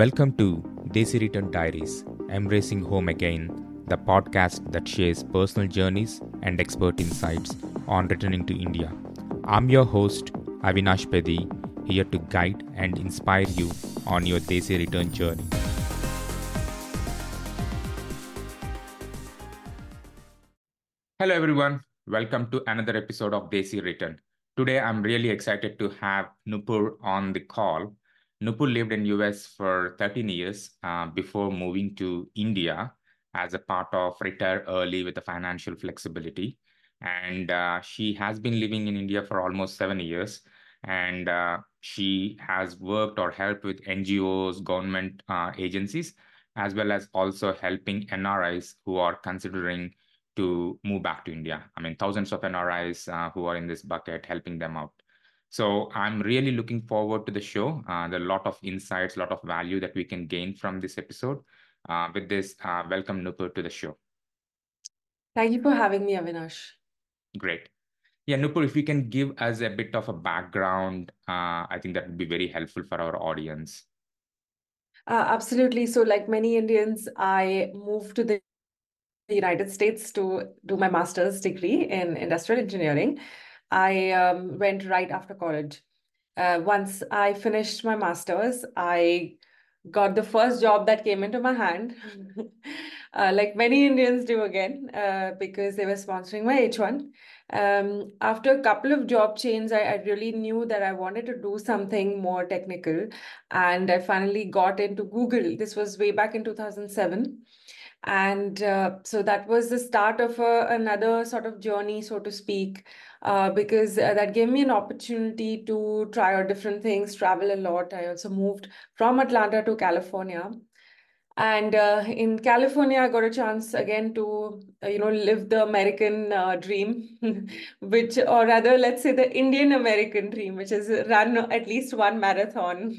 Welcome to Desi Return Diaries, Embracing Home Again, the podcast that shares personal journeys and expert insights on returning to India. I'm your host, Avinash Pedi, here to guide and inspire you on your Desi return journey. Hello, everyone. Welcome to another episode of Desi Return. Today, I'm really excited to have Nupur on the call. Nupur lived in US for 13 years uh, before moving to India as a part of retire early with the financial flexibility. And uh, she has been living in India for almost seven years. And uh, she has worked or helped with NGOs, government uh, agencies, as well as also helping NRIs who are considering to move back to India. I mean, thousands of NRIs uh, who are in this bucket, helping them out. So I'm really looking forward to the show. Uh, there are a lot of insights, a lot of value that we can gain from this episode. Uh, with this, uh, welcome Nupur to the show. Thank you for having me, Avinash. Great. Yeah, Nupur, if you can give us a bit of a background, uh, I think that would be very helpful for our audience. Uh, absolutely. So, like many Indians, I moved to the United States to do my master's degree in industrial engineering. I um, went right after college. Uh, once I finished my master's, I got the first job that came into my hand, uh, like many Indians do again, uh, because they were sponsoring my H1. Um, after a couple of job changes, I, I, really knew that I wanted to do something more technical. And I finally got into Google. This was way back in 2007 and uh, so that was the start of a, another sort of journey so to speak uh, because uh, that gave me an opportunity to try out different things travel a lot. I also moved from atlanta to california and uh, in california i got a chance again to uh, you know live the american uh, dream which or rather let's say the indian american dream which is run at least one marathon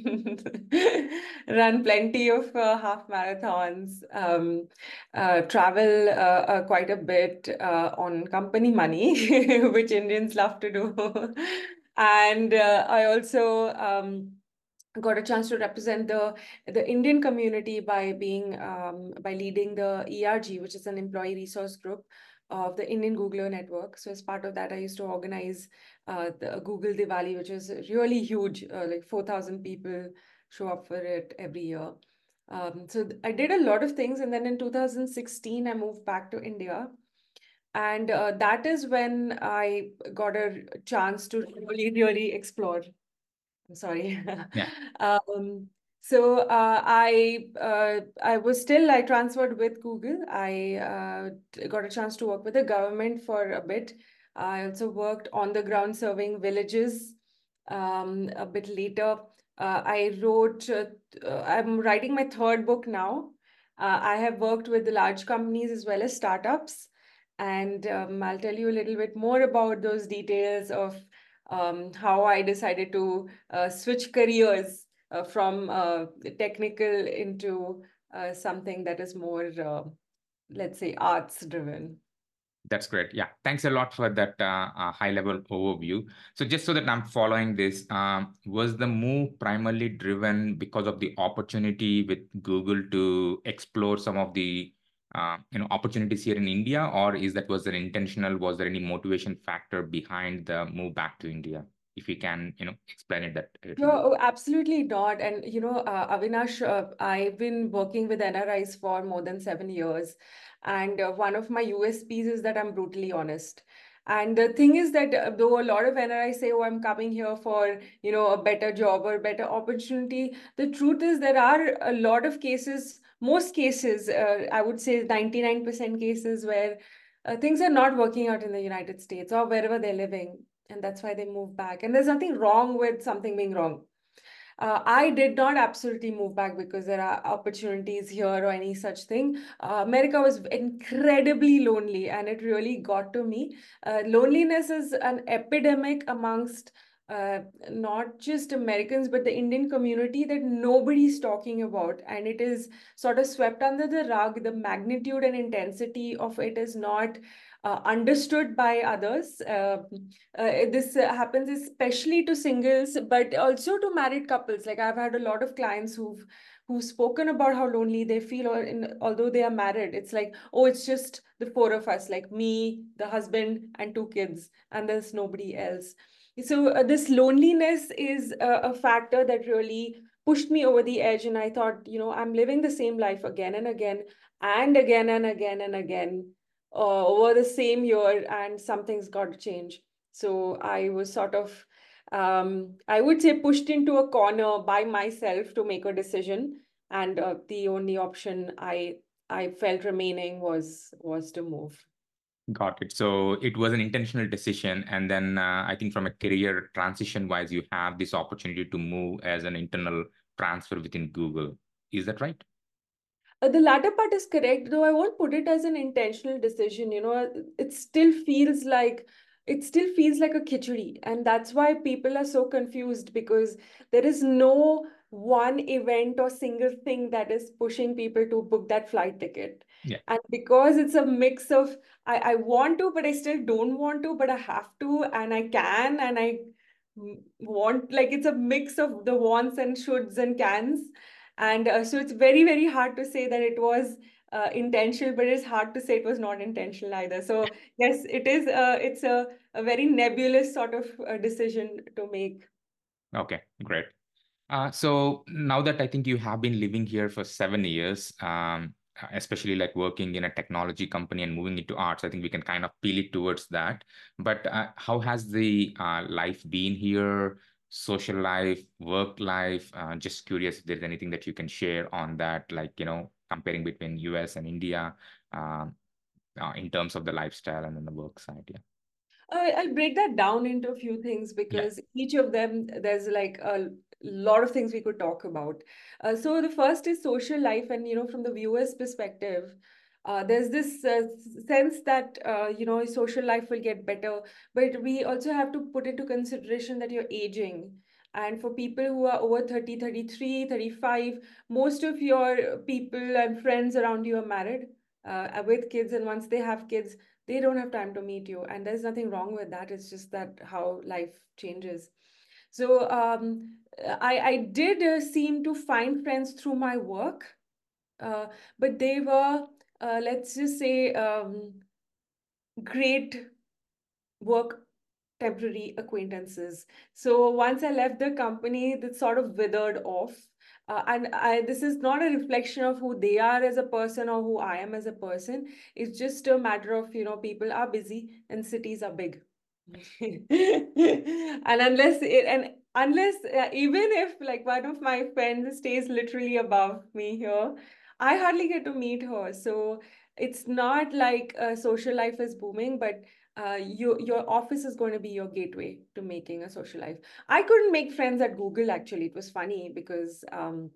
run plenty of uh, half marathons um, uh, travel uh, quite a bit on company money which indians love to do. And i also um, got a chance to represent the the Indian community by being um, by leading the ERG, which is an employee resource group of the Indian Googler network. So as part of that, I used to organize uh, the Google Diwali, which is really huge. Uh, like four thousand people show up for it every year. Um, so I did a lot of things, and then in 2016, I moved back to India. And uh, that is when I got a chance to really, really explore I'm sorry. Yeah. um, so uh, I uh, I was still I transferred with Google. I uh, got a chance to work with the government for a bit. I also worked on the ground serving villages. Um, a bit later, uh, I wrote. Uh, I'm writing my third book now. Uh, I have worked with large companies as well as startups, and um, I'll tell you a little bit more about those details of um, how I decided to uh, switch careers uh, from uh, technical into uh, something that is more, uh, let's say, arts driven. That's great. Yeah. Thanks a lot for that uh, high level overview. So, just so that I'm following this, um, was the move primarily driven because of the opportunity with Google to explore some of the uh, you know opportunities here in India, or is that was there intentional? Was there any motivation factor behind the move back to India? If you can, you know, explain it that. No, oh, absolutely not. And you know, uh, Avinash, uh, I've been working with NRIs for more than seven years, and uh, one of my USPs is that I'm brutally honest. And the thing is that uh, though a lot of NRIs say, oh, I'm coming here for, you know, a better job or better opportunity, the truth is there are a lot of cases most cases, uh, I would say 99% cases where uh, things are not working out in the United States or wherever they're living. And that's why they move back. And there's nothing wrong with something being wrong. Uh, I did not absolutely move back because there are opportunities here or any such thing. Uh, America was incredibly lonely and it really got to me. Uh, loneliness is an epidemic amongst uh, not just Americans, but the Indian community that nobody's talking about. And it is sort of swept under the rug. The magnitude and intensity of it is not uh, understood by others. Uh, uh this happens especially to singles, but also to married couples. Like I've had a lot of clients who've who've spoken about how lonely they feel, or in, although they are married, it's like, oh, it's just the four of us, like me, the husband, and two kids, and there's nobody else. So uh, this loneliness is a, a factor that really pushed me over the edge, and I thought, you know, I'm living the same life again and again and again and again and again uh, over the same year, and something's got to change. So I was sort of um, I would say pushed into a corner by myself to make a decision, and uh, the only option I I felt remaining was was to move. Got it. So it was an intentional decision, and then uh, I think from a career transition wise, you have this opportunity to move as an internal transfer within Google. Is that right? Uh, the latter part is correct, though I won't put it as an intentional decision. You know, it still feels like it still feels like a khichdi and that's why people are so confused because there is no one event or single thing that is pushing people to book that flight ticket yeah. and because it's a mix of I, I want to but i still don't want to but i have to and i can and i want like it's a mix of the wants and shoulds and cans and uh, so it's very very hard to say that it was uh, intentional, but it's hard to say it was not intentional either. So yes, it is. Uh, it's a, a very nebulous sort of uh, decision to make. Okay, great. Uh, so now that I think you have been living here for seven years, um, especially like working in a technology company and moving into arts, I think we can kind of peel it towards that. But uh, how has the uh, life been here? social life, work life. Uh, just curious if there's anything that you can share on that, like you know, comparing between US and India uh, uh, in terms of the lifestyle and then the work side. Yeah. I'll break that down into a few things because yeah. each of them, there's like a lot of things we could talk about. Uh, so the first is social life, and you know, from the viewer's perspective, uh, there's this uh, sense that uh, you know social life will get better, but we also have to put into consideration that you're aging and for people who are over 30, 33, 35, most of your people and friends around you are married uh, with kids. And once they have kids, they don't have time to meet you. And there's nothing wrong with that. It's just that how life changes. So um, I, I did uh, seem to find friends through my work, uh, but they were, uh, let's just say, um, great work temporary acquaintances. So once I left the company, that sort of withered off. Uh, and I, this is not a reflection of who they are as a person or who I am as a person. It's just a matter of, you know, people are busy and cities are big. and unless it, and unless uh, even if like one of my friends stays literally above me here, I hardly get to meet her. So it's not like uh, social life is booming, but uh, you, your office is going to be your gateway to making a social life. I couldn't make friends at Google, actually. It was funny because um,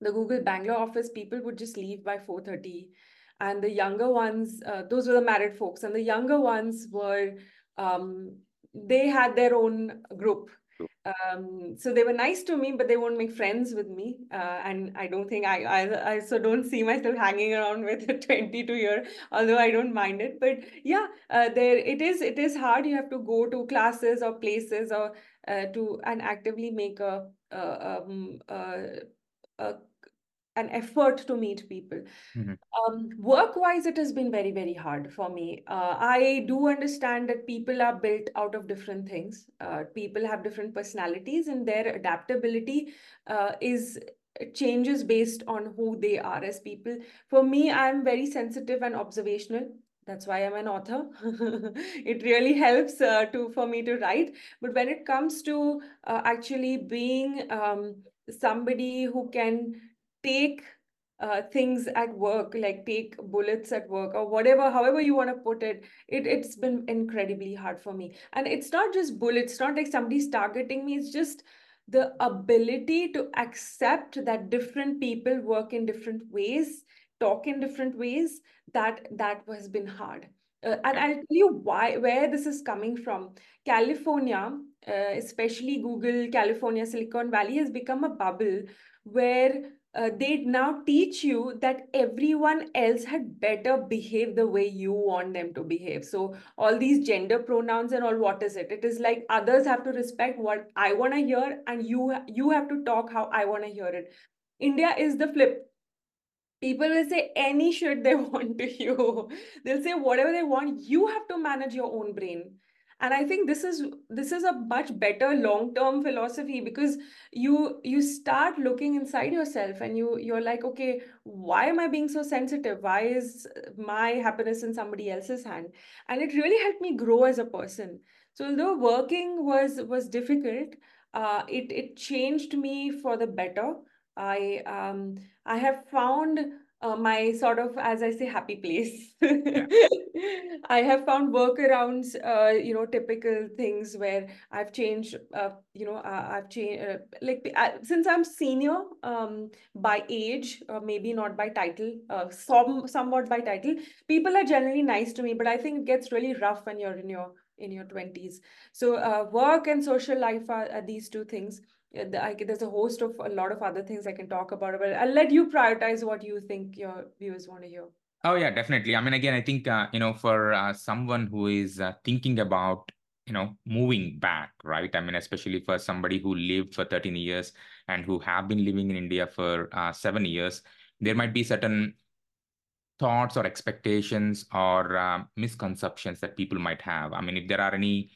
the Google Bangalore office, people would just leave by 4.30. And the younger ones, uh, those were the married folks. And the younger ones were, um, they had their own group um, so they were nice to me, but they won't make friends with me. Uh, and I don't think I, I, I so don't see myself hanging around with a 22 year, although I don't mind it. But yeah, uh, there it is. It is hard. You have to go to classes or places or uh, to and actively make a, a, um, a, a an effort to meet people. Mm-hmm. Um, work wise, it has been very, very hard for me. Uh, I do understand that people are built out of different things. Uh, people have different personalities, and their adaptability uh, is changes based on who they are as people. For me, I'm very sensitive and observational. That's why I'm an author. it really helps uh, to for me to write. But when it comes to uh, actually being um, somebody who can take uh, things at work, like take bullets at work or whatever, however you want to put it, it, it's been incredibly hard for me. And it's not just bullets, it's not like somebody's targeting me, it's just the ability to accept that different people work in different ways, talk in different ways, that that has been hard. Uh, and I'll tell you why, where this is coming from. California, uh, especially Google, California, Silicon Valley has become a bubble where uh, they now teach you that everyone else had better behave the way you want them to behave. So all these gender pronouns and all, what is it? It is like others have to respect what I want to hear, and you you have to talk how I want to hear it. India is the flip. People will say any shit they want to you. They'll say whatever they want. You have to manage your own brain and i think this is this is a much better long term philosophy because you you start looking inside yourself and you you're like okay why am i being so sensitive? Why is my happiness in somebody else's hand? And it really helped me grow as a person. So although working was was difficult uh, it it changed me for the better. I um i have found uh, my sort of, as I say, happy place. Yeah. I have found workarounds, uh, you know, typical things where I've changed, uh, you know, uh, I've changed, uh, like, since I'm senior um, by age, maybe not by title, uh, some, somewhat by title, people are generally nice to me, but I think it gets really rough when you're in your in your 20s. So work and social life are, are these two things I, there's a host of a lot of other things I can talk about, but I'll let you prioritize what you think your viewers want to hear. Oh yeah, definitely. I mean, again, I think uh, you know, for uh, someone who is uh, thinking about you know moving back, right? I mean, especially for somebody who lived for 13 years and who have been living in India for uh, seven years, there might be certain thoughts or expectations or uh, misconceptions that people might have. I mean, if there are any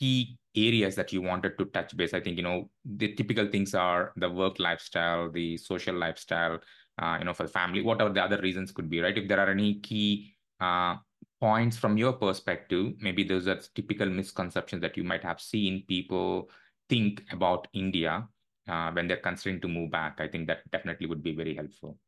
key areas that you wanted to touch base. I think you know the typical things are the work lifestyle the social lifestyle uh, you know for the family whatever the other reasons could be right? If there are any key uh, points from your perspective maybe those are typical misconceptions that you might have seen people think about india uh, when they're considering to move back. I think that definitely would be very helpful.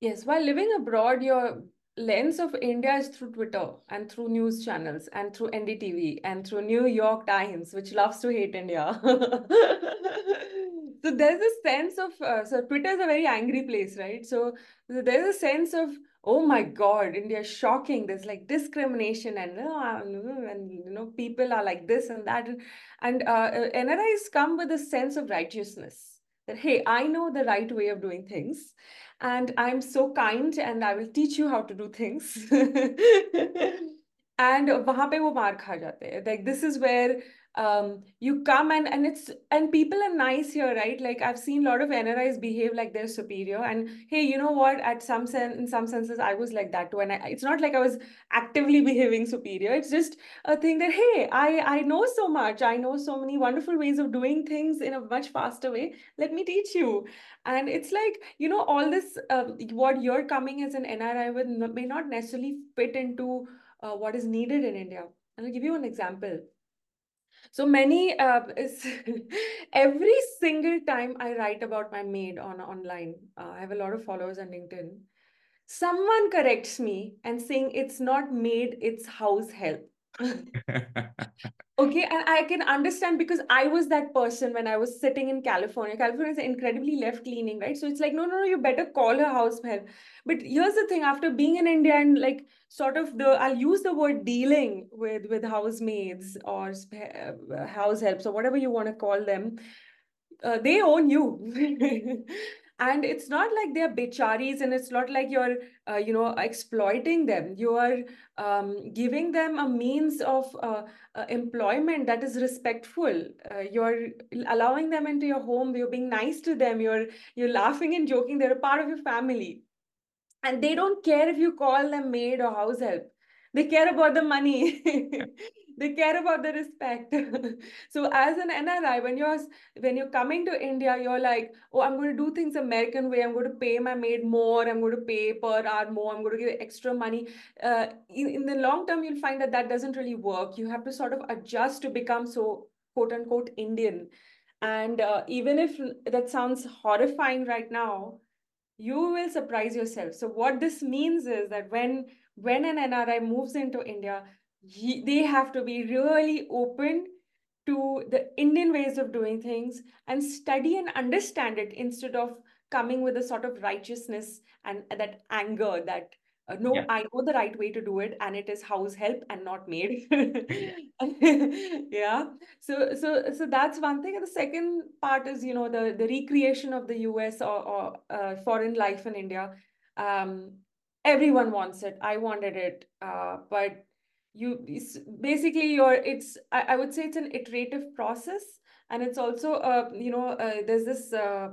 Yes while living abroad your lens of India is through Twitter and through news channels and through NDTV and through New York Times, which loves to hate India. so there's a sense of uh, so Twitter is a very angry place, right? So, there's a sense of oh my god, India is shocking. There's like discrimination and uh, and you know people are like this and that, and uh, NRIs come with a sense of righteousness that hey, I know the right way of doing things and I'm so kind and I will teach you how to do things. and वहाँ पे वो मार खा जाते हैं like this is where um, you come and and it's and people are nice here, right? Like I've seen a lot of NRIs behave like they're superior. And hey, you know what? At some sense, in some senses, I was like that too. And I, it's not like I was actively behaving superior. It's just a thing that hey, I I know so much. I know so many wonderful ways of doing things in a much faster way. Let me teach you. And it's like you know all this um, what you're coming as an NRI with may not necessarily fit into uh, what is needed in India. And I'll give you an example so many uh, is every single time I write about my maid on online, uh, I have a lot of followers on LinkedIn. Someone corrects me and saying it's not maid, it's house help. okay, and I can understand because I was that person when I was sitting in California. California is incredibly left leaning, right? So it's like, no, no, no, you better call her house help. But here's the thing: after being in India and like sort of the, I'll use the word dealing with with housemaids or uh, house helps or whatever you want to call them. Uh, they own you and it's not like they're bicharis and it's not like you're uh, you know exploiting them. You are um, giving them a means of uh, uh, employment that is respectful. Uh, you're allowing them into your home. You're being nice to them. You're you're laughing and joking. They're a part of your family. And they don't care if you call them maid or house help they care about the money. They care about the respect. So as an nri when you're when you're coming to india you're like oh i'm going to do things american way. I'm going to pay my maid more. I'm going to pay per hour more. I'm going to give extra money. Uh, in, in the long term you'll find that that doesn't really work. You have to sort of adjust to become so quote unquote indian. And uh, even if that sounds horrifying right now you will surprise yourself. So what this means is that when when an nri moves into india they have to be really open to the Indian ways of doing things and study and understand it instead of coming with a sort of righteousness and that anger that uh, no yeah. i know the right way to do it and it is house help and not maid. Yeah. So so so that's one thing. And the second part is you know the the recreation of the us or, or uh, foreign life in india. Um, everyone wants it i wanted it uh, but you basically your it's I, I, would say it's an iterative process and it's also uh, you know uh, there's this uh,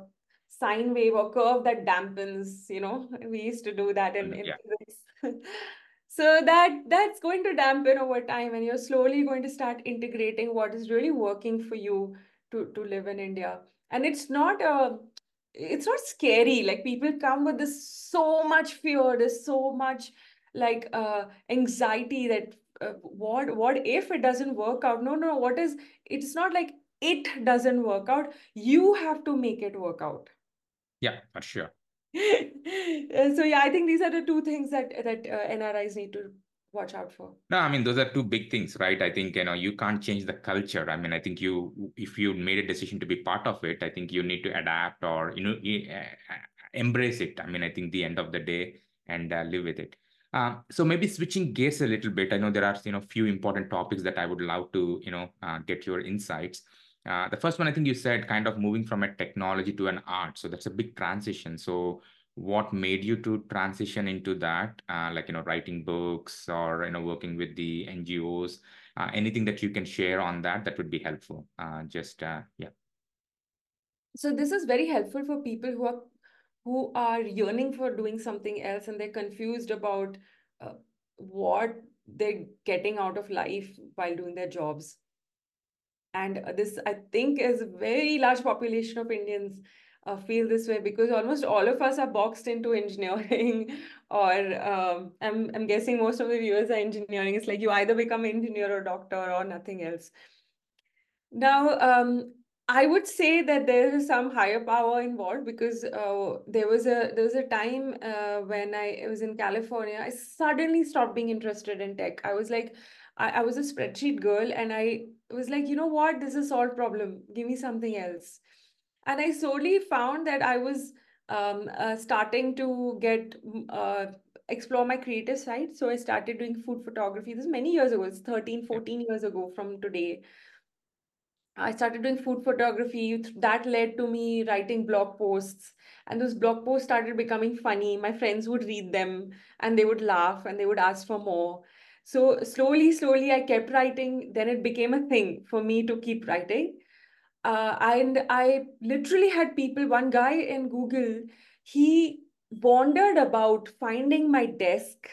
sine wave or curve that dampens, you know, we used to do that in, in yeah. physics. so that that's going to dampen over time and you're slowly going to start integrating what is really working for you to, to live in India. And it's not a it's not scary. Like people come with this so much fear, there's so much like uh anxiety that uh, what what if it doesn't work out no no what is it's not like it doesn't work out you have to make it work out yeah for sure so yeah i think these are the two things that that uh, nris need to watch out for. No i mean those are two big things right? I think you know you can't change the culture. I mean i think you if you made a decision to be part of it i think you need to adapt or you know uh, embrace it. I mean i think the end of the day and uh, live with it. Uh, so maybe switching gears a little bit i know there are you know few important topics that i would love to you know uh, get your insights. Uh, the first one i think you said kind of moving from a technology to an art. So that's a big transition. So what made you to transition into that? Uh, like you know writing books or you know working with the ngos uh, anything that you can share on that that would be helpful. Uh, just uh, yeah. So this is very helpful for people who are who are yearning for doing something else and they're confused about uh, what they're getting out of life while doing their jobs. And this i think is a very large population of indians uh, feel this way because almost all of us are boxed into engineering or um, I'm, I'm guessing most of the viewers are engineering it's like you either become engineer or doctor or nothing else now um, I would say that there is some higher power involved because uh, there was a there was a time uh, when I was in California. I suddenly stopped being interested in tech. I was like, I, I was a spreadsheet girl, and I was like, you know what, this is a solved problem. Give me something else and i slowly found that i was um, uh, starting to get uh, explore my creative side. So i started doing food photography. This many years ago. It's 13 14 years ago from today. I started doing food photography. That led to me writing blog posts. And those blog posts started becoming funny. My friends would read them and they would laugh and they would ask for more. So slowly slowly i kept writing. Then it became a thing for me to keep writing uh, and I literally had people, one guy in Google, he wandered about finding my desk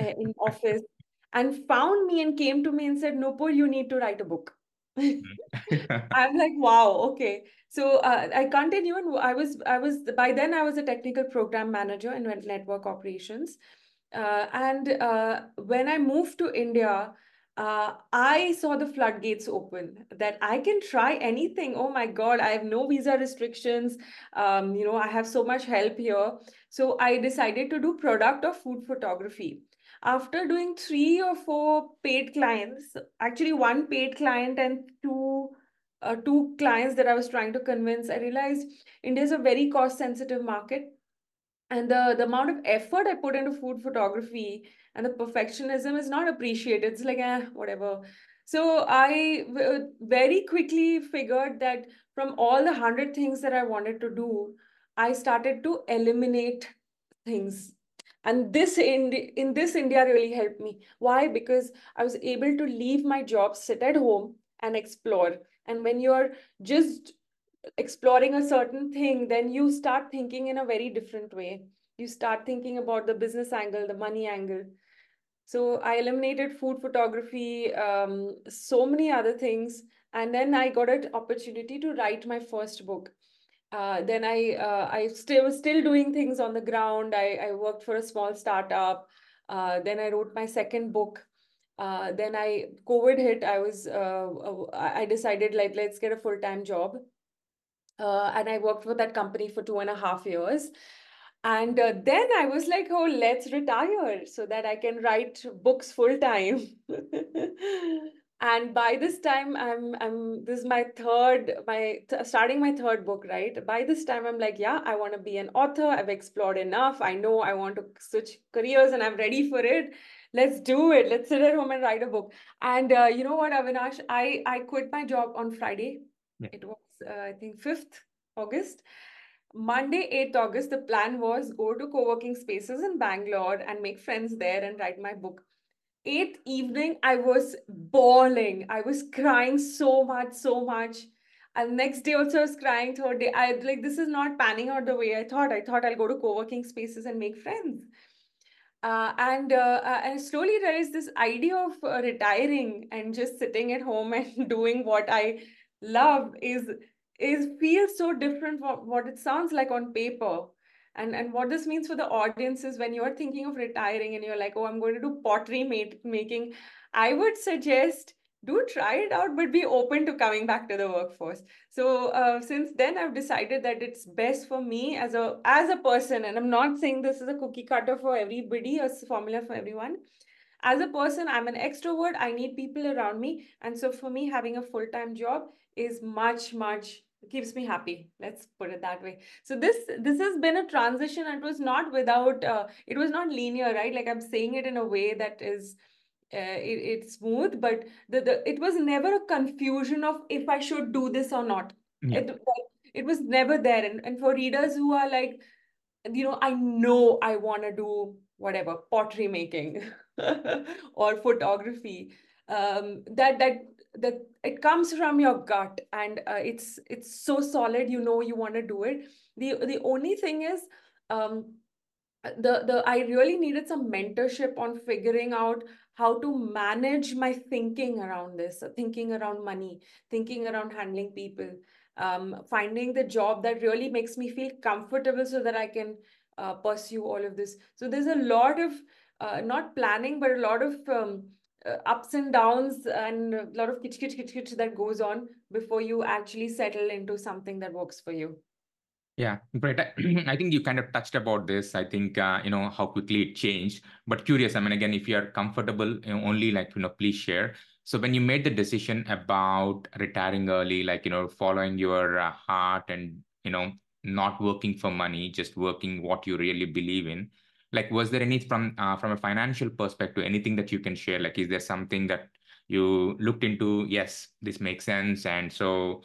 uh, in office and found me and came to me and said, Nupur, you need to write a book. I'm like, wow, okay. So uh, I continued. And I was, I was by then I was a technical program manager in network operations, uh, and uh, when I moved to India, uh, I saw the floodgates open that I can try anything. Oh my God, I have no visa restrictions. Um, you know, I have so much help here. So I decided to do product or food photography. After doing three or four paid clients, actually one paid client and two uh, two clients that I was trying to convince, I realized India is a very cost sensitive market. And the, the amount of effort I put into food photography and the perfectionism is not appreciated. It's like eh, whatever. So I very quickly figured that from all the hundred things that i wanted to do i started to eliminate things. And this in, in this india really helped me. Why? Because i was able to leave my job sit at home and explore. And when you're just exploring a certain thing then you start thinking in a very different way. You start thinking about the business angle the money angle so I eliminated food photography, um, so many other things. And then I got an opportunity to write my first book. Uh, then I uh, I still was still doing things on the ground. I, I worked for a small startup. Uh, then I wrote my second book. Uh, then I COVID hit. I was uh, I decided like let's get a full time job. Uh, and I worked for that company for two and a half years. And uh, then I was like, oh, let's retire so that I can write books full time. and by this time, I'm I'm this is my third my starting my third book, right? By this time, I'm like, yeah, I want to be an author. I've explored enough. I know I want to switch careers, and I'm ready for it. Let's do it. Let's sit at home and write a book. And uh, you know what, Avinash, I I quit my job on Friday. Yeah. It was uh, I think fifth August Monday, 8th August, the plan was go to co-working spaces in Bangalore and make friends there and write my book. 8th evening, I was bawling. I was crying so much, so much. And next day also I was crying. Third day, I like this is not panning out the way I thought. I thought I'll go to co-working spaces and make friends. Uh, and uh, uh slowly realized this idea of uh, retiring and just sitting at home and doing what I love is is feels so different from what it sounds like on paper. And and what this means for the audience is when you're thinking of retiring and you're like, oh, I'm going to do pottery making, I would suggest do try it out, but be open to coming back to the workforce. So uh, since then, I've decided that it's best for me as a as a person, and I'm not saying this is a cookie cutter for everybody, a formula for everyone. As a person, I'm an extrovert. I need people around me, and so for me, having a full time job is much much keeps me happy. Let's put it that way. So this this has been a transition. And it was not without uh, it was not linear right? Like i'm saying it in a way that is uh, it, it's smooth but the, the it was never a confusion of if i should do this or not. Yeah. it, it was never there. And, and for readers who are like you know i know i want to do whatever pottery making or photography um, that that that it comes from your gut and uh, it's it's so solid you know you want to do it. The the only thing is um the the i really needed some mentorship on figuring out how to manage my thinking around this thinking around money thinking around handling people um, finding the job that really makes me feel comfortable so that i can uh, pursue all of this. So there's a lot of uh, not planning but a lot of um, uh, ups and downs and a lot of kitch kitch kitch kitch that goes on before you actually settle into something that works for you yeah, great. I think you kind of touched about this. I think uh, you know how quickly it changed. But curious, I mean, again, if you are comfortable, you know, only like you know, please share. So when you made the decision about retiring early, like you know, following your uh, heart and you know, not working for money, just working what you really believe in. Like, was there any from uh, from a financial perspective, anything that you can share? Like, is there something that you looked into? Yes, this makes sense, and so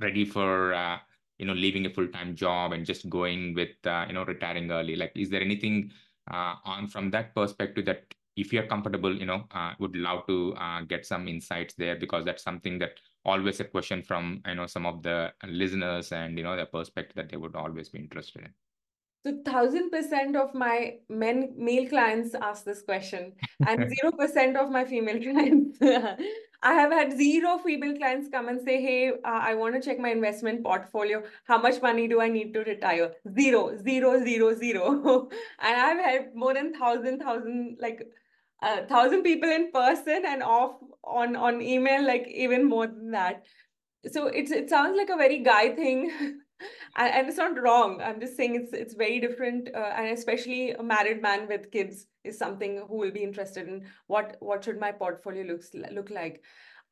ready for uh, you know leaving a full-time job and just going with uh, you know retiring early like is there anything uh, on from that perspective that if you're comfortable you know uh, would love to uh, get some insights there because that's something that always a question from you know some of the listeners and you know the perspective that they would always be interested in so thousand percent of my men male clients ask this question, and zero percent of my female clients. I have had zero female clients come and say, "Hey, uh, I want to check my investment portfolio. How much money do I need to retire?" Zero, zero, zero, zero. and I've had more than thousand, thousand, like a uh, thousand people in person and off on on email, like even more than that. So it's it sounds like a very guy thing. And, it's not wrong. I'm just saying it's it's very different uh, and especially a married man with kids is something who will be interested in what what should my portfolio looks look like.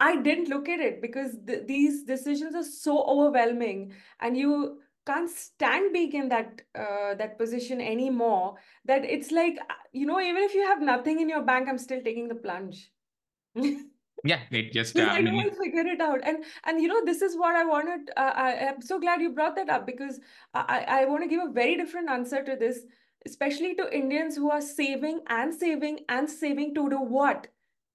I didn't look at it because th- these decisions are so overwhelming and you can't stand being in that uh, that position anymore that it's like you know even if you have nothing in your bank i'm still taking the plunge yeah it just uh, i know i'll figure it out. And and you know this is what i wanted uh, i'm so glad you brought that up because i i want to give a very different answer to this especially to indians who are saving and saving and saving to do what?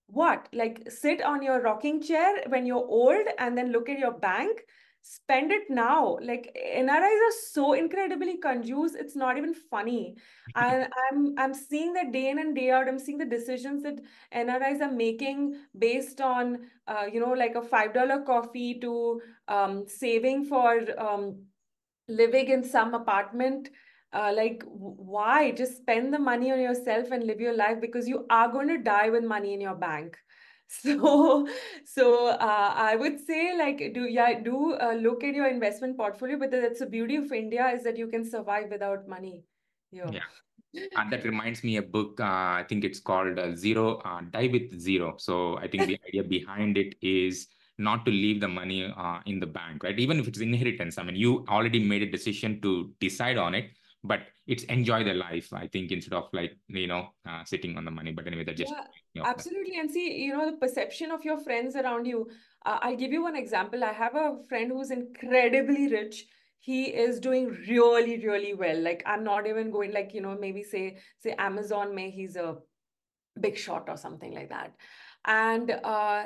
What? Like sit on your rocking chair when you're old and then look at your bank spend it now. Like nris are so incredibly kanjus it's not even funny. And i'm i'm seeing that day in and day out i'm seeing the decisions that nris are making based on uh, you know like a five dollar coffee to um, saving for um, living in some apartment. Uh, like why? Just spend the money on yourself and live your life because you are going to die with money in your bank so so uh, i would say like do yeah do uh, look at your investment portfolio but that's the beauty of india is that you can survive without money yeah, yeah. and that reminds me a book uh, i think it's called uh, zero uh, die with zero. So i think the idea behind it is not to leave the money uh, in the bank right? Even if it's inheritance i mean you already made a decision to decide on it but it's enjoy the life i think instead of like you know uh, sitting on the money. But anyway that just yeah, you know, absolutely. And see you know the perception of your friends around you uh, i'll give you one example. I have a friend who's incredibly rich. He is doing really really well. Like i'm not even going like you know maybe say say amazon may he's a big shot or something like that. And uh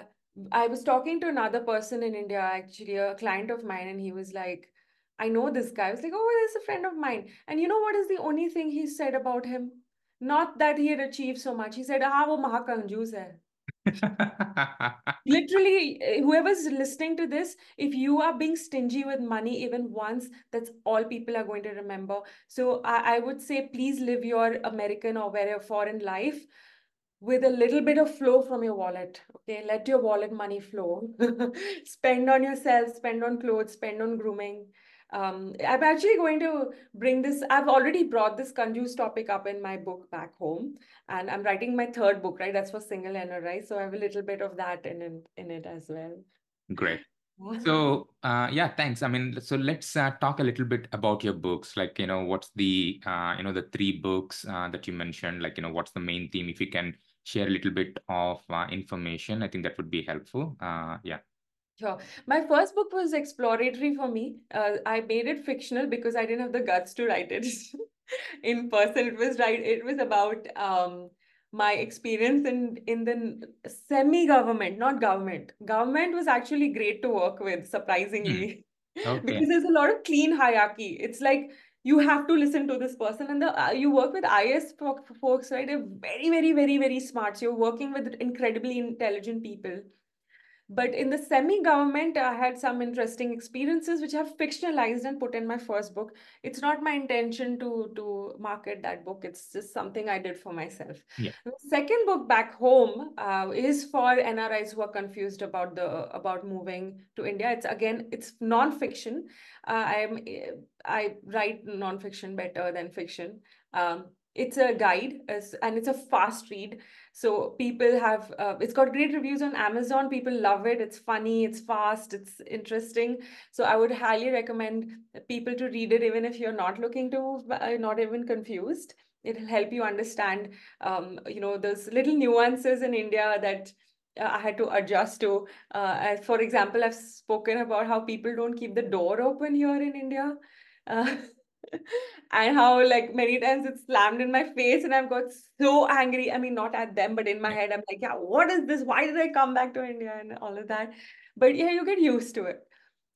I was talking to another person in India, actually, a client of mine, and he was like, I know this guy. I was like, oh, this is a friend of mine. And you know what is the only thing he said about him? Not that he had achieved so much. He said, ah, wo mahakanjus hai. Literally, eh, whoever's listening to this, if you are being stingy with money even once, that's all people are going to remember. So I, I would say, please live your American or wherever foreign life with a little bit of flow from your wallet. Okay, let your wallet money flow. spend on yourself, spend on clothes, spend on grooming. Um, I'm actually going to bring this. I've already brought this Kanjus topic up in my book back home, and I'm writing my third book. Right, that's for single NRI, so I have a little bit of that in in, in it as well. Great. So uh, yeah, thanks. I mean, so let's uh, talk a little bit about your books. Like, you know, what's the uh, you know the three books uh, that you mentioned? Like, you know, what's the main theme? If you can share a little bit of uh, information, I think that would be helpful. Uh, yeah. Sure. My first book was exploratory for me. Uh, I made it fictional because I didn't have the guts to write it in person. It was right. It was about um, my experience in in the semi-government, not government. Government was actually great to work with, surprisingly, Hmm. Okay. because there's a lot of clean hierarchy. It's like you have to listen to this person, and the uh, you work with IS folks, right? They're very, very, very, very smart. So you're working with incredibly intelligent people. But in the semi-government, I had some interesting experiences which I've fictionalized and put in my first book. It's not my intention to to market that book. It's just something I did for myself. Yeah. The second book back home uh, is for NRIs who are confused about the about moving to India. It's again, it's non-fiction. Uh, I'm I write non-fiction better than fiction. Um, it's a guide and it's a fast read so people have uh, it's got great reviews on amazon. People love it. It's funny. It's fast. It's interesting. So i would highly recommend people to read it even if you're not looking to uh, not even confused. It'll help you understand um, you know those little nuances in india that uh, I had to adjust to. Uh, for example, I've spoken about how people don't keep the door open here in India. And how like many times it's slammed in my face and I've got so angry. I mean, not at them, but in my head, I'm like, yeah, what is this? Why did I come back to India and all of that? But yeah, you get used to it.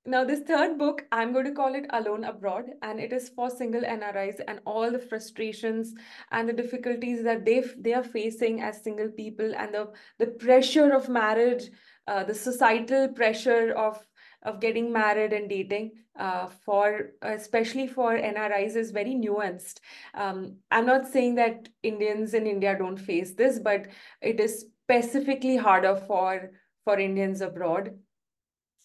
Now, this third book, I'm going to call it Alone Abroad, and it is for single NRIs and all the frustrations and the difficulties that they they are facing as single people, and the the pressure of marriage, uh, the societal pressure of of getting married and dating uh, for especially for NRIs is very nuanced. Um, I'm not saying that Indians in India don't face this, but it is specifically harder for for Indians abroad.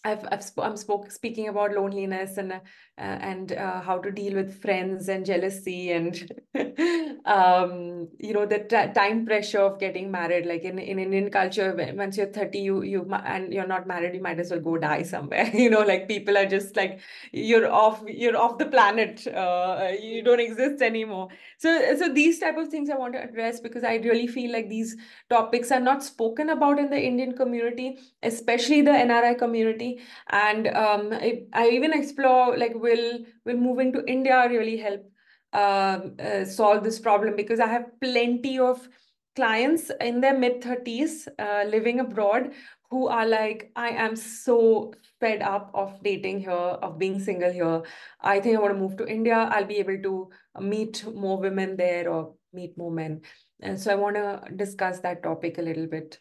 I've, I've sp I'm spoke, speaking about loneliness and uh, and uh, how to deal with friends and jealousy and um, you know the time pressure of getting married. Like in, in Indian culture, once you're 30, you you and you're not married, you might as well go die somewhere. you know, like people are just like you're off you're off the planet. Uh, you don't exist anymore. So so these type of things I want to address because I really feel like these topics are not spoken about in the Indian community, especially the NRI community and um, I, I, even explore like will will moving to India really help um, uh, solve this problem because I have plenty of clients in their mid 30s uh, living abroad who are like I am so fed up of dating here of being single here. I think I want to move to India. I'll be able to meet more women there or meet more men. And so I want to discuss that topic a little bit.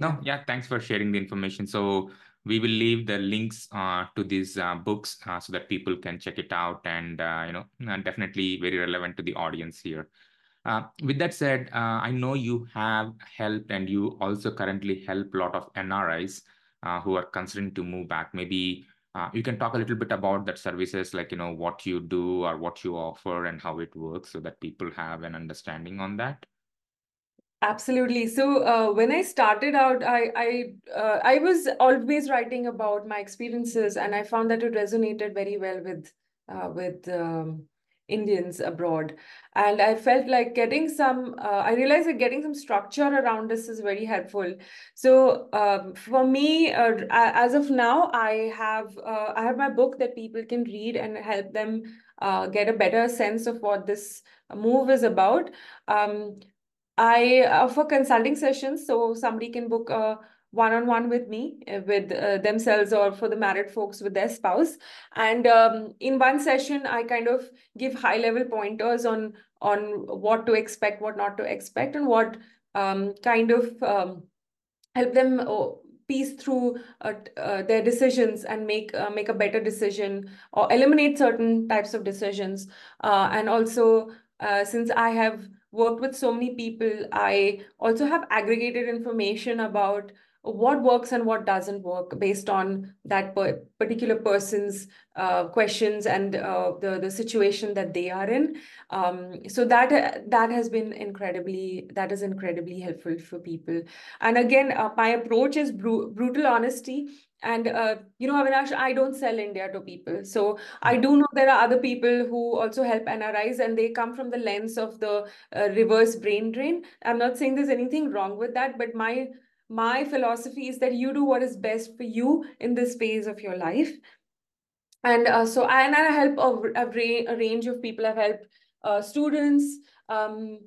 No yeah thanks for sharing the information. So we will leave the links uh, to these uh, books uh, so that people can check it out and uh, you know definitely very relevant to the audience here. Uh, with that said uh, i know you have helped and you also currently help a lot of nris who are considering to move back. Maybe you can talk a little bit about that services like you know what you do or what you offer and how it works so that people have an understanding on that Absolutely. So uh, when I started out, I I uh, I was always writing about my experiences, and I found that it resonated very well with uh, with um, Indians abroad. And I felt like getting some. Uh, I realized that getting some structure around this is very helpful. So um, for me, uh, as of now, I have uh, I have my book that people can read and help them get a better sense of what this move is about. Um, I offer consulting sessions, so somebody can book a one-on-one with me, uh, with uh, themselves, or for the married folks with their spouse. And um, in one session, I kind of give high-level pointers on on what to expect, what not to expect, and what um, kind of um, help them oh, piece through uh, uh, their decisions and make uh, make a better decision or eliminate certain types of decisions. Uh, and also, uh, since I have worked with so many people, I also have aggregated information about what works and what doesn't work based on that per particular person's uh, questions and uh, the the situation that they are in. Um, so that that has been incredibly that is incredibly helpful for people. And again, uh, my approach is bru brutal honesty. And uh, you know, Avinash, I don't sell India to people. So I do know there are other people who also help NRIs, and they come from the lens of the uh, reverse brain drain. I'm not saying there's anything wrong with that, but my my philosophy is that you do what is best for you in this phase of your life. And uh, so, I, and I help a, a, a, range of people. I've helped uh, students um,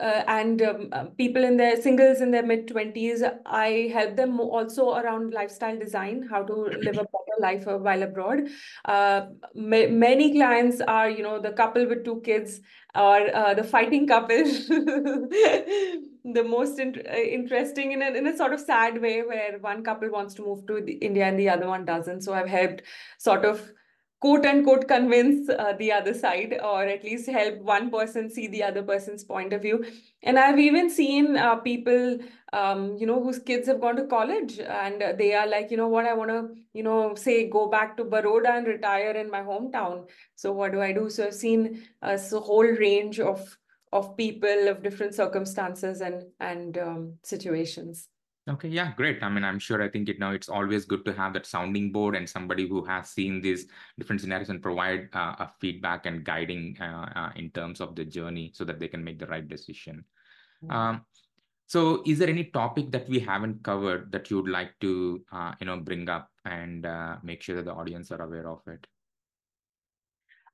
uh, and um, uh, people in their singles in their mid 20s. I help them also around lifestyle design, how to live a better life while abroad. Uh, many clients are, you know, the couple with two kids or uh, the fighting couple. the most in uh, interesting in a, in a sort of sad way where one couple wants to move to India and the other one doesn't. So I've helped sort of quote unquote convince uh, the other side or at least help one person see the other person's point of view. And i've even seen uh, people um, you know whose kids have gone to college and they are like you know what? I want to you know say go back to baroda and retire in my hometown. So what do i do? So i've seen a whole range of of people of different circumstances and and um, situations Okay, yeah, great. I mean, I'm sure I think it now it's always good to have that sounding board and somebody who has seen these different scenarios and provide uh, a feedback and guiding uh, uh, in terms of the journey so that they can make the right decision. Mm-hmm. Um, so is there any topic that we haven't covered that you would like to, uh, you know, bring up and uh, make sure that the audience are aware of it?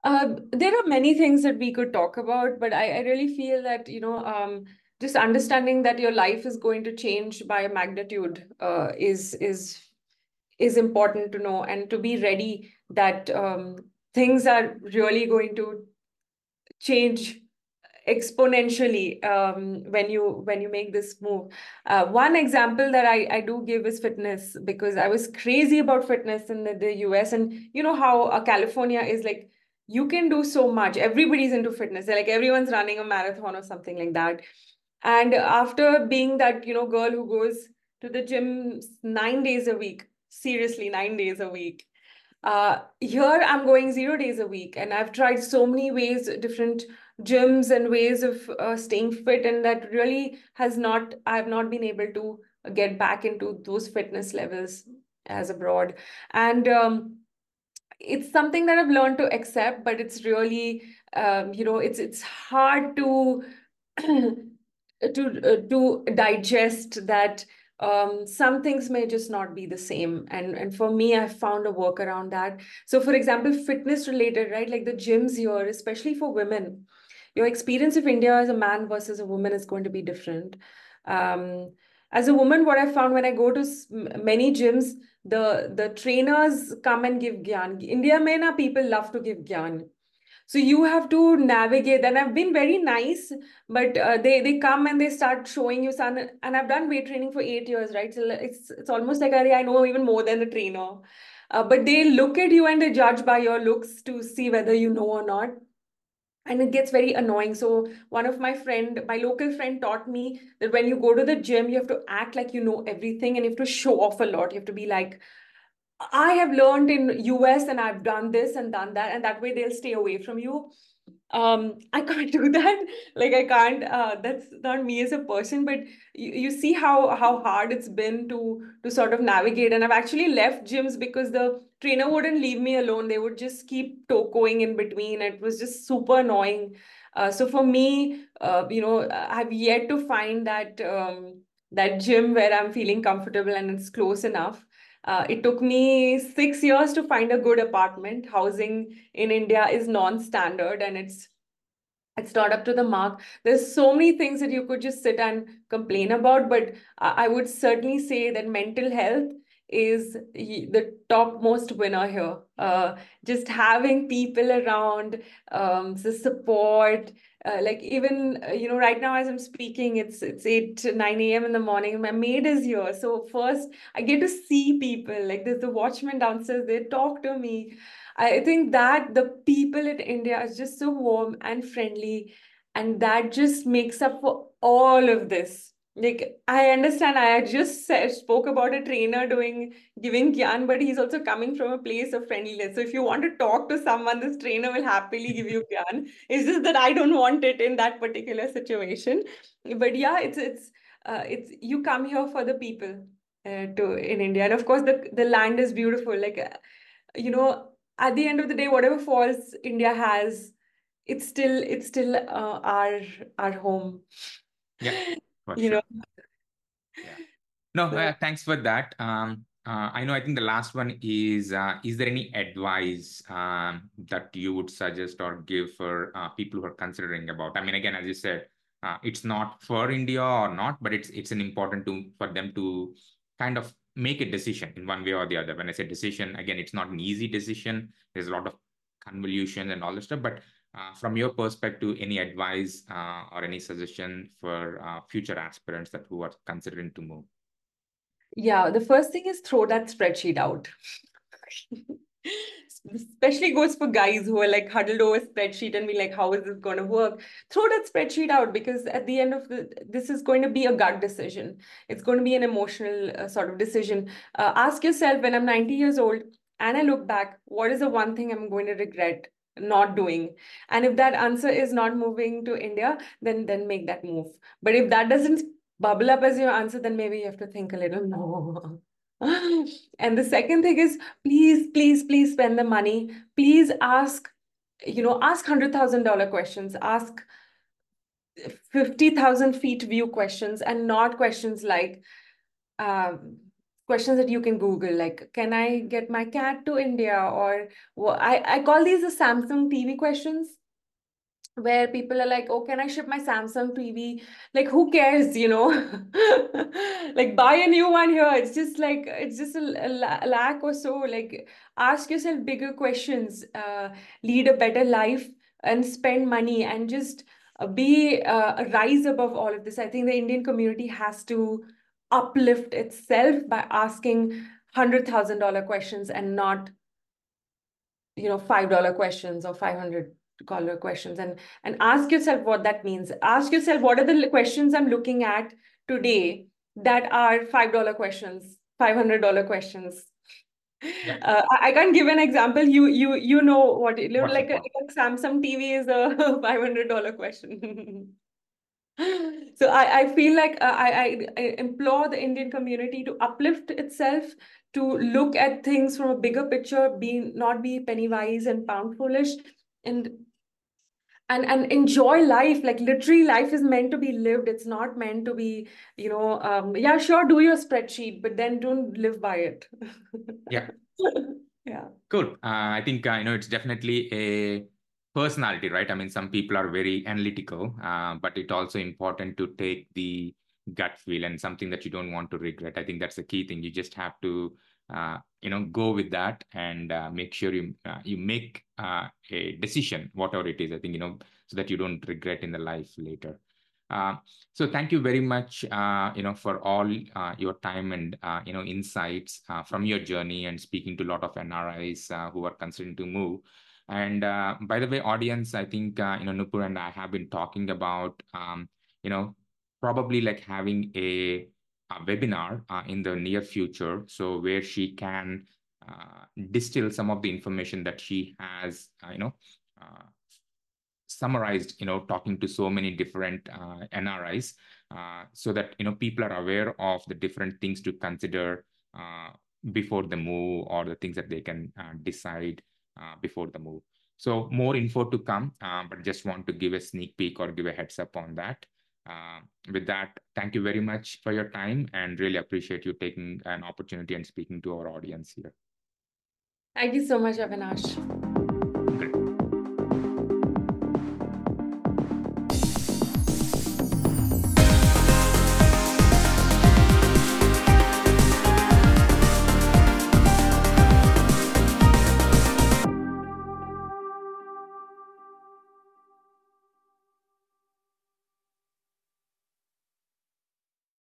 Uh, there are many things that we could talk about, but I, I really feel that, you know, um, just understanding that your life is going to change by a magnitude uh, is is is important to know and to be ready that um, things are really going to change exponentially um, when you when you make this move. Uh, one example that I, I do give is fitness because I was crazy about fitness in the, the US and you know how uh, California is like you can do so much. Everybody's into fitness. They're like everyone's running a marathon or something like that. And after being that, you know, girl who goes to the gym nine days a week, seriously, nine days a week, uh, here I'm going zero days a week. And I've tried so many ways, different gyms and ways of uh, staying fit. And that really has not, I have not been able to get back into those fitness levels as abroad. And um, it's something that I've learned to accept, but it's really, um, you know, it's it's hard to to uh, to digest that um, some things may just not be the same. And, and for me, I found a work around that. So for example, fitness related, right? Like the gyms here, especially for women, your experience of India as a man versus a woman is going to be different. Um, as a woman, what I found when I go to many gyms, the, the trainers come and give gyan. India mein na people love to give gyan so you have to navigate and i've been very nice but uh, they they come and they start showing you some and i've done weight training for eight years right? So it's it's almost like i know even more than the trainer. Uh, but they look at you and they judge by your looks to see whether you know or not. And it gets very annoying. So one of my friend my local friend taught me that when you go to the gym you have to act like you know everything and you have to show off a lot. You have to be like I have learned in US and I've done this and done that, and that way they'll stay away from you. Um, I can't do that. Like I can't. Uh, that's not me as a person. But you, you see how how hard it's been to to sort of navigate. And I've actually left gyms because the trainer wouldn't leave me alone. They would just keep going in between. It was just super annoying. Uh, so for me, uh, you know, I've yet to find that um, that gym where I'm feeling comfortable and it's close enough. Uh, it took me six years to find a good apartment. Housing in India is non-standard and it's it's not up to the mark. There's so many things that you could just sit and complain about, but I would certainly say that mental health is the topmost winner here. Uh, just having people around, um, the support, uh, like even uh, you know right now as i'm speaking it's it's 8 9 a.m in the morning my maid is here. So first i get to see people. Like there's the watchman downstairs they talk to me. I think that the people in india are just so warm and friendly and that just makes up for all of this like I understand I just said, spoke about a trainer doing giving gyan, but he's also coming from a place of friendliness. So if you want to talk to someone, this trainer will happily give you gyan. It's just that I don't want it in that particular situation. But yeah, it's it's uh, it's you come here for the people uh, to in India, and of course the the land is beautiful. Like uh, you know, at the end of the day, whatever faults India has, it's still it's still uh, our our home. Yeah for you sure. know yeah. no uh, thanks for that um uh, I know. I think the last one is: uh, Is there any advice um, that you would suggest or give for uh, people who are considering about? I mean, again, as you said, uh, it's not for India or not, but it's it's an important to for them to kind of make a decision in one way or the other. When I say decision, again, it's not an easy decision. There's a lot of convolution and all this stuff, but uh, from your perspective, any advice uh, or any suggestion for uh, future aspirants that who are considering to move? Yeah, the first thing is throw that spreadsheet out. Especially goes for guys who are like huddled over spreadsheet and be like, how is this going to work? Throw that spreadsheet out because at the end of the, this is going to be a gut decision. It's going to be an emotional uh, sort of decision. Uh, ask yourself when I'm 90 years old and I look back, what is the one thing I'm going to regret? Not doing. And if that answer is not moving to india then then make that move. But if that doesn't bubble up as your answer then maybe you have to think a little more. And the second thing is please please please spend the money. Please ask you know ask $100000 questions. Ask 50000 feet view questions and not questions like um, questions that you can Google, like, can I get my cat to India? Or well, I, I call these the Samsung TV questions where people are like, oh, can I ship my Samsung TV? Like, who cares, you know? like, buy a new one here. It's just like, it's just a, a lack or so. Like, ask yourself bigger questions, uh, lead a better life and spend money and just uh, be uh, rise above all of this. I think the Indian community has to uplift itself by asking $100,000 questions and not, you know, $5 questions or 500 dollar questions. And and ask yourself what that means. Ask yourself what are the questions i'm looking at today that are five dollar questions five hundred dollar questions? Yeah. uh, I, can't give an example. You you you know what it like. a, a samsung tv is a 500 dollar question so I, I feel like uh, I, I implore the Indian community to uplift itself, to look at things from a bigger picture, be not be penny wise and pound foolish, and and and enjoy life. Like literally, life is meant to be lived. It's not meant to be, you know, um, yeah, sure, do your spreadsheet, but then don't live by it. yeah. yeah. Cool. Uh, I think uh, you know it's definitely a personality, right? I mean, some people are very analytical, uh, but it's also important to take the gut feel and something that you don't want to regret. I think that's the key thing. You just have to, uh, you know, go with that and uh, make sure you uh, you make uh, a decision, whatever it is. I think you know, so that you don't regret in the life later. Uh, so thank you very much, you know, for all your time and you know insights from your journey and speaking to a lot of NRIs who are considering to move. And uh, by the way, audience, I think uh, you know Nupur and I have been talking about um, you know probably like having a, a webinar uh, in the near future, so where she can uh, distill some of the information that she has, uh, you know, uh, summarized, you know, talking to so many different NRIs, so that you know people are aware of the different things to consider before the move or the things that they can decide before the move. So more info to come, uh, but just want to give a sneak peek or give a heads up on that. Uh, with that, thank you very much for your time and really appreciate you taking an opportunity and speaking to our audience here. Thank you so much, Avinash.